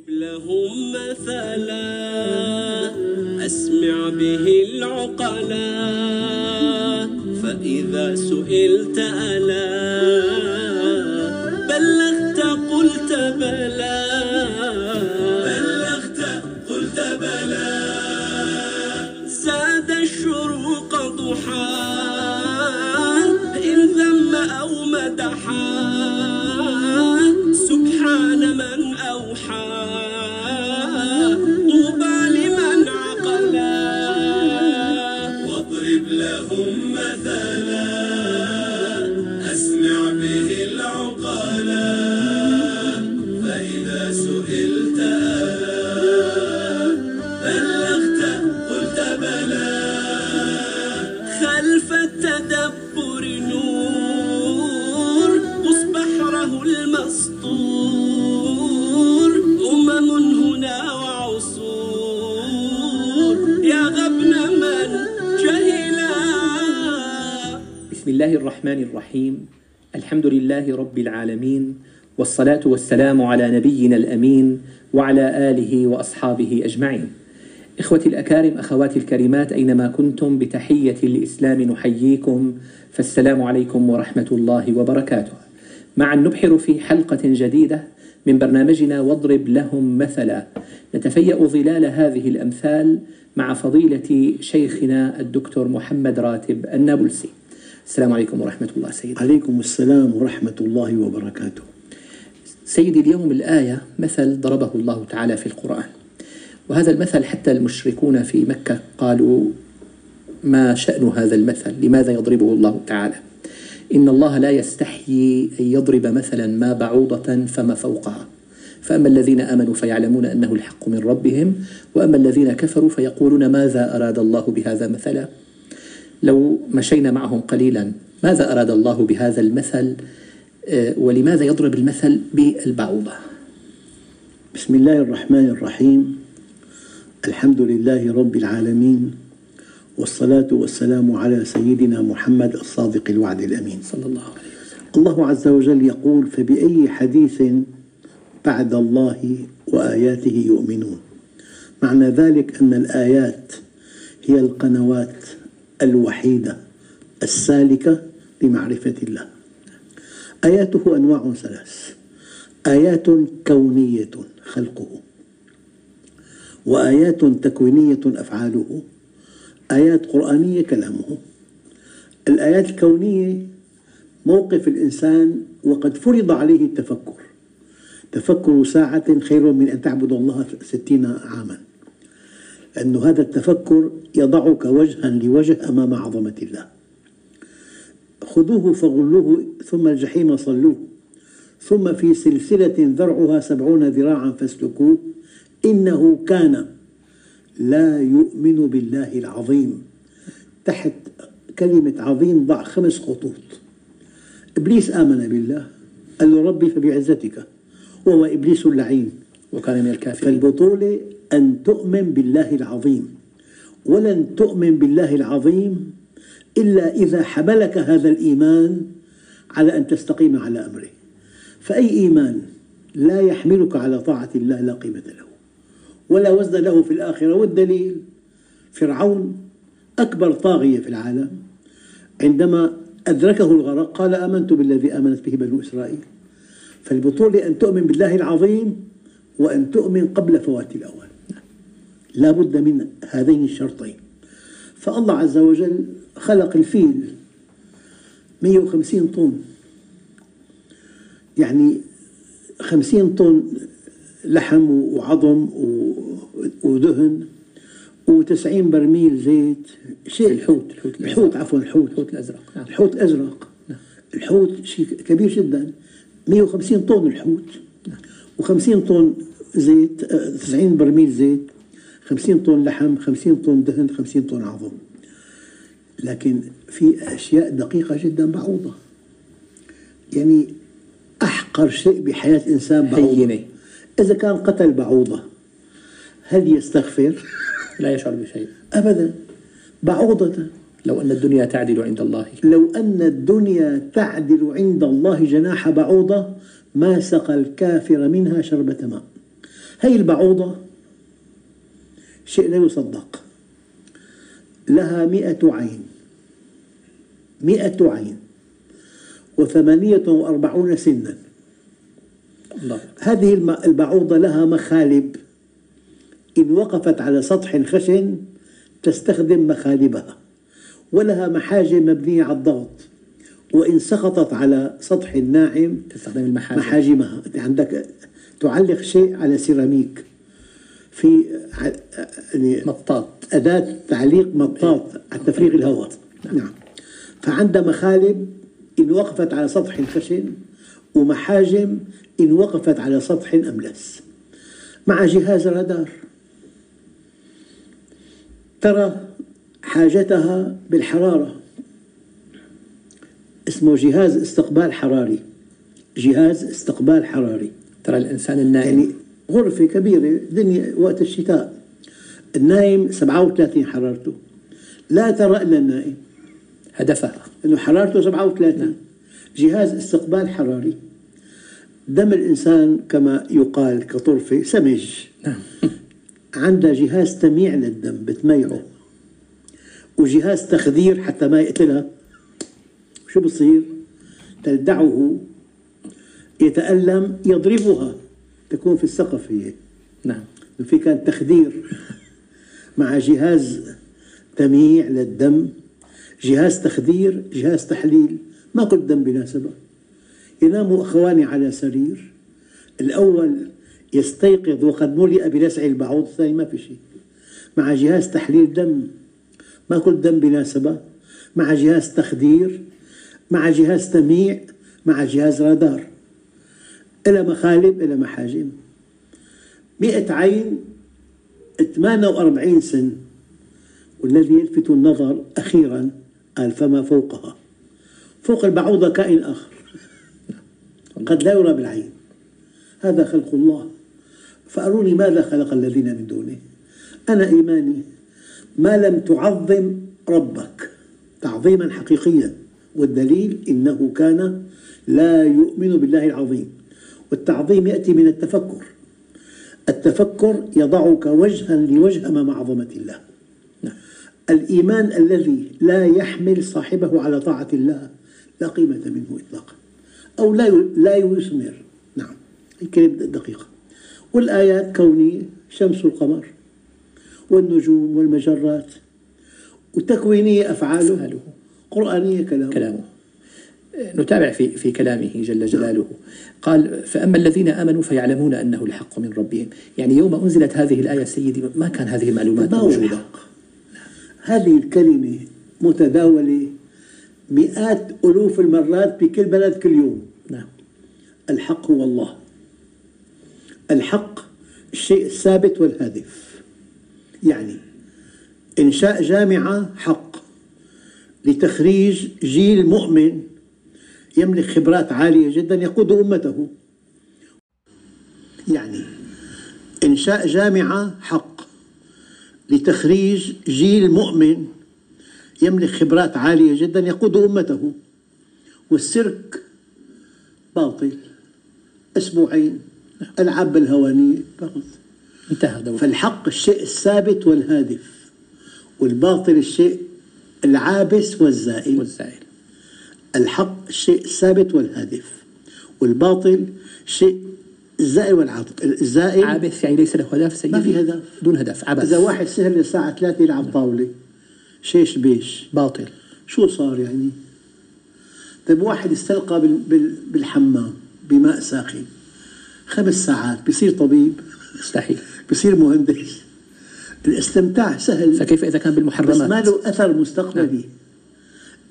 واضرب لهم مثلا أسمع به العقلا فإذا سئلت ألا بلغت قلت بلى. بلغت قلت بلى. زاد الشروق ضحى إن ذم أو مدحا. سبحان من أوحى طوبى لمن عقلا واضرب لهم مثلا أسمع به العقلا فإذا سئلت ألا بلغت قلت بلى خلف التدبر نور المسطور. أمم هنا وعصور. يا غبن من جهلا بسم الله الرحمن الرحيم. الحمد لله رب العالمين والصلاة والسلام على نبينا الأمين وعلى آله وأصحابه أجمعين. إخوتي الأكارم أخواتي الكريمات أينما كنتم بتحية الإسلام نحييكم فالسلام عليكم ورحمة الله وبركاته. معا نبحر في حلقة جديدة من برنامجنا واضرب لهم مثلا. نتفيأ ظلال هذه الأمثال مع فضيلة شيخنا الدكتور محمد راتب النابلسي. السلام عليكم ورحمة الله سيدي. عليكم السلام ورحمة الله وبركاته. سيدي اليوم الآية مثل ضربه الله تعالى في القرآن. وهذا المثل حتى المشركون في مكة قالوا ما شأن هذا المثل؟ لماذا يضربه الله تعالى؟ إن الله لا يستحيي أن يضرب مثلا ما بعوضة فما فوقها. فأما الذين آمنوا فيعلمون أنه الحق من ربهم وأما الذين كفروا فيقولون ماذا أراد الله بهذا مثلا؟ لو مشينا معهم قليلا ماذا أراد الله بهذا المثل؟ آه، ولماذا يضرب المثل بالبعوضة؟ بسم الله الرحمن الرحيم. الحمد لله رب العالمين. والصلاة والسلام على سيدنا محمد الصادق الوعد الأمين. صلى الله عليه وسلم. الله عز وجل يقول فبأي حديث بعد الله وآياته يؤمنون؟ معنى ذلك أن الآيات هي القنوات الوحيدة السالكة لمعرفة الله. آياته أنواع ثلاث. آيات كونية خلقه وآيات تكوينية أفعاله. آيات قرآنية كلامه. الآيات الكونية موقف الإنسان وقد فرض عليه التفكر. تفكر ساعة خير من أن تعبد الله ستين عاما. لأن هذا التفكر يضعك وجها لوجه أمام عظمة الله. خذوه فغلوه ثم الجحيم صلوه. ثم في سلسلة ذرعها سبعون ذراعا فاسلكوه. إنه كان لا يؤمن بالله العظيم. تحت كلمة عظيم ضع خمس خطوط. إبليس آمن بالله. قال له ربي فبعزتك. وهو إبليس اللعين. وكان من الكافرين. فالبطولة أن تؤمن بالله العظيم. ولن تؤمن بالله العظيم إلا إذا حملك هذا الإيمان على أن تستقيم على أمره. فأي إيمان لا يحملك على طاعة الله لا قيمة له. ولا وزن له في الآخرة. والدليل فرعون أكبر طاغية في العالم. عندما أدركه الغرق قال آمنت بالذي آمنت به بنو إسرائيل. فالبطولة أن تؤمن بالله العظيم وأن تؤمن قبل فوات الأوان. لا بد من هذين الشرطين. فالله عز وجل خلق الفيل 150 طن. يعني 50 طن لحم وعظم ودهن و90 برميل زيت شيء الحوت الحوت الحوت عفوا الحوت. الحوت الأزرق. نعم. الحوت أزرق الحوت شيء كبير جدا. 150 طن الحوت. و50 طن زيت آه، 90 برميل زيت 50 طن لحم 50 طن دهن 50 طن عظم. لكن في أشياء دقيقة جدا بعوضة. يعني أحقر شيء بحياة إنسان بعوضة. هينة. إذا كان قتل بعوضة. هل يستغفر؟ لا يشعر بشيء. أبدا. بعوضة. لو أن الدنيا تعدل عند الله. لو أن الدنيا تعدل عند الله جناح بعوضة ما سقى الكافر منها شربة ماء. هي البعوضة شيء لا يصدق. لها مئة عين. مئة عين. وثمانية وأربعون سنا. الله. هذه البعوضة لها مخالب. إن وقفت على سطح خشن تستخدم مخالبها ولها محاجم مبنية على الضغط. وإن سقطت على سطح ناعم تستخدم المحاجم. محاجمها. عندك تعلق شيء على سيراميك. في يعني مطاط. أداة تعليق مطاط على تفريغ الهواء. نعم. فعندها مخالب إن وقفت على سطح خشن ومحاجم إن وقفت على سطح أملس مع جهاز رادار ترى حاجتها بالحرارة. اسمه جهاز استقبال حراري. جهاز استقبال حراري. ترى الإنسان النائم يعني غرفة كبيرة دنيا وقت الشتاء. النايم 37 حرارته. لا ترى إلا النائم هدفها. لأنه حرارته 37 جهاز استقبال حراري. دم الإنسان كما يقال كطرفة سمج. نعم. عندها جهاز تميع للدم بتميعه. وجهاز تخدير حتى ما يقتلها. شو بصير؟ تلدعه يتألم يضربها. تكون في السقف هي. نعم. في كان تخدير مع جهاز تمييع للدم جهاز تخدير جهاز تحليل. ما كل دم بناسبة ينام أخوان على سرير. الأول يستيقظ وقد ملئ بلسع البعوض الثاني ما في شيء. مع جهاز تحليل دم ما كل دم بناسبة. مع جهاز تخدير مع جهاز تمييع مع جهاز رادار. إلى مخالب إلى محاجم. مئة عين 48 سن. والذي يلفت النظر أخيرا قال فما فوقها. فوق البعوضة كائن آخر. قد لا يرى بالعين. هذا خلق الله. فأروني ماذا خلق الذين من دونه؟ أنا إيماني. ما لم تعظم ربك تعظيما حقيقيا والدليل إنه كان لا يؤمن بالله العظيم. والتعظيم يأتي من التفكر. التفكر يضعك وجها لوجه أمام عظمة الله. الإيمان الذي لا يحمل صاحبه على طاعة الله لا قيمة منه إطلاقا. أو لا لا يثمر. نعم. هي كلمة دقيقة. والآيات كونية شمس والقمر والنجوم والمجرات وتكوينية أفعاله أفعاله. قرآنية كلامه. كلامه. نتابع في في كلامه جل جلاله. قال فأما الذين آمنوا فيعلمون أنه الحق من ربهم. يعني يوم أنزلت هذه الآية سيدي ما كان هذه المعلومات موجودة؟ هذه الكلمة متداولة مئات ألوف المرات بكل بلد كل يوم. نعم. الحق هو الله. الحق الشيء الثابت والهادف. يعني إنشاء جامعة حق لتخريج جيل مؤمن يملك خبرات عالية جدا يقود أمته. يعني إنشاء جامعة حق لتخريج جيل مؤمن يملك خبرات عالية جدا يقود أمته. والسيرك باطل أسبوعين. ألعاب بالهوانية فقط. انتهى دور فالحق الشيء الثابت والهادف والباطل الشيء العابس والزائل. والزائل. الحق الشيء الثابت والهادف والباطل شيء الزائل والعاطف. الزائل عابث يعني ليس له هدف سيدي ما في هدف. دون هدف عبث إذا واحد سهر للساعة 3 يلعب طاولة شيش بيش؟ باطل. شو صار يعني؟ طيب واحد استلقى بال- بال- بالحمام بماء ساخن. خمس ساعات بصير طبيب. مستحيل. بصير مهندس. الاستمتاع سهل. فكيف إذا كان بس ما بالمحرمات له أثر مستقبلي.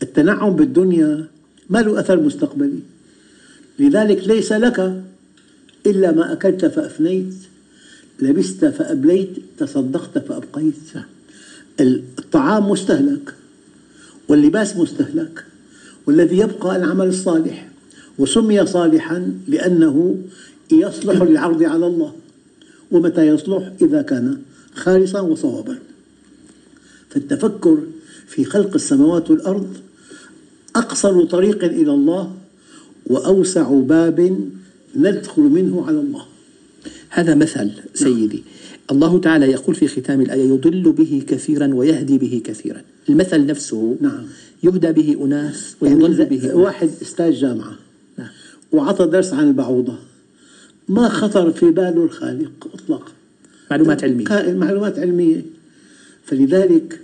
التنعم بالدنيا ما له أثر مستقبلي. لذلك ليس لك إلا ما أكلت فأفنيت لبست فأبليت تصدقت فأبقيت. الطعام مستهلك واللباس مستهلك والذي يبقى العمل الصالح. وسمي صالحا لأنه يصلح للعرض على الله ومتى يصلح إذا كان خالصا وصوابا فالتفكر في خلق السماوات والأرض أقصر طريق إلى الله وأوسع باب ندخل منه على الله هذا مثل سيدي الله تعالى يقول في ختام الآية يضل به كثيرا ويهدي به كثيرا المثل نفسه نعم. يهدى به أناس يعني ويضل إذا به أناس. واحد أستاذ جامعة نعم. وعطى درس عن البعوضة ما خطر في باله الخالق اطلاقا. معلومات كائن معلومات علمية. فلذلك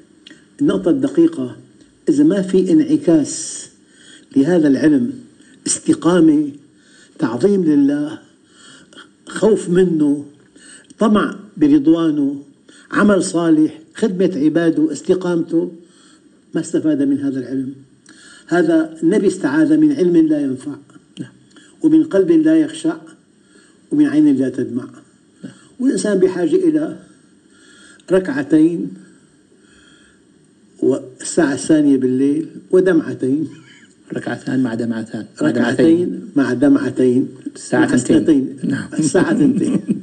النقطة الدقيقة إذا ما في انعكاس لهذا العلم استقامة تعظيم لله خوف منه طمع برضوانه عمل صالح خدمة عباده استقامته ما استفاد من هذا العلم. هذا النبي استعاذ من علم لا ينفع. ومن قلب لا يخشع ومن عين لا تدمع. والإنسان بحاجة إلى ركعتين والساعة الثانية بالليل ودمعتين. ركعتان مع دمعتان. مع دمعتين. ركعتين مع دمعتين. الساعة تنتين. نعم. الساعة تنتين.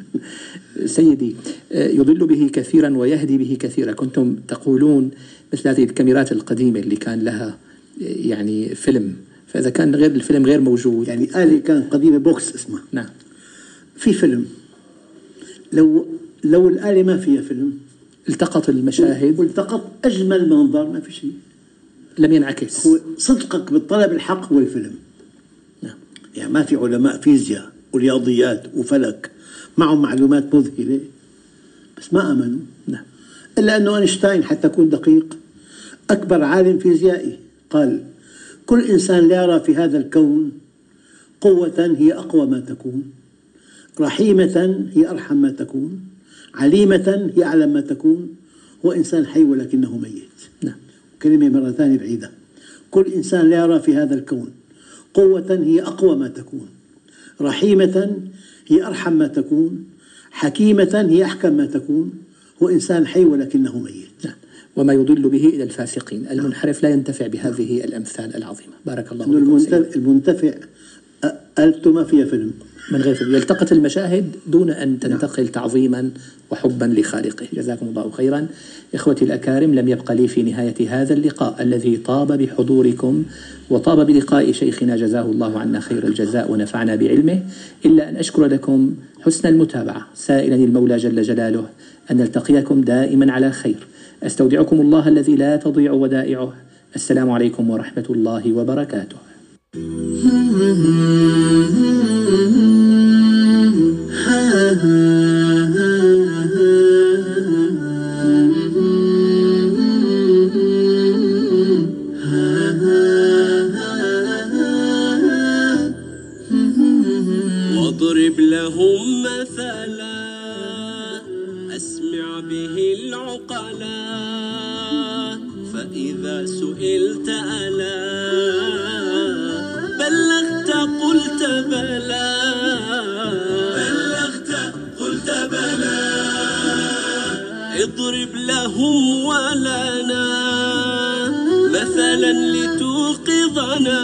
سيدي آه، يضل به كثيرا ويهدي به كثيرا. كنتم تقولون مثل هذه الكاميرات القديمة اللي كان لها آه، يعني فيلم. فإذا كان غير الفيلم غير موجود. يعني آلة كان قديمة box اسمها. نعم. في فيلم. لو لو الآلة ما فيها فيلم التقط المشاهد. والتقط أجمل منظر ما في شيء. لم ينعكس. هو صدقك بالطلب الحق هو الفيلم. نعم. يعني ما في علماء فيزياء ورياضيات وفلك معهم معلومات مذهلة بس ما آمنوا. نعم. إلا أنه أينشتاين حتى أكون دقيق. أكبر عالم فيزيائي قال كل إنسان لا يرى في هذا الكون قوة هي أقوى ما تكون. رحيمة هي أرحم ما تكون عليمة هي أعلم ما تكون. هو إنسان حي ولكنه ميت. نعم. كلمة مرة ثانية بعيدة. كل إنسان لا يرى في هذا الكون. قوة هي أقوى ما تكون. رحيمة هي أرحم ما تكون. حكيمة هي أحكم ما تكون. هو إنسان حي ولكنه ميت. نعم. وما يضل به إلى الفاسقين. المنحرف لا ينتفع بهذه الأمثال العظيمة. بارك الله فيكم. المنتفع, المنتفع أ- آلته ما فيها فيلم. من غير فيلم. يلتقط المشاهد دون أن تنتقل تعظيما وحبا لخالقه. جزاكم الله خيرا. إخوتي الأكارم لم يبق لي في نهاية هذا اللقاء الذي طاب بحضوركم وطاب بلقاء شيخنا جزاه الله عنا خير الجزاء ونفعنا بعلمه. إلا أن أشكر لكم حسن المتابعة. سائلا المولى جل جلاله أن نلتقيكم دائما على خير. أستودعكم الله الذي لا تضيع ودائعه. السلام عليكم ورحمة الله وبركاته. واضرب لهم مثلا أسمع به العقلا فإذا سئلت ألا بلغت قلت بلى. بلغت قلت بلى. اضرب لهم ولنا. مثلا لتوقظنا.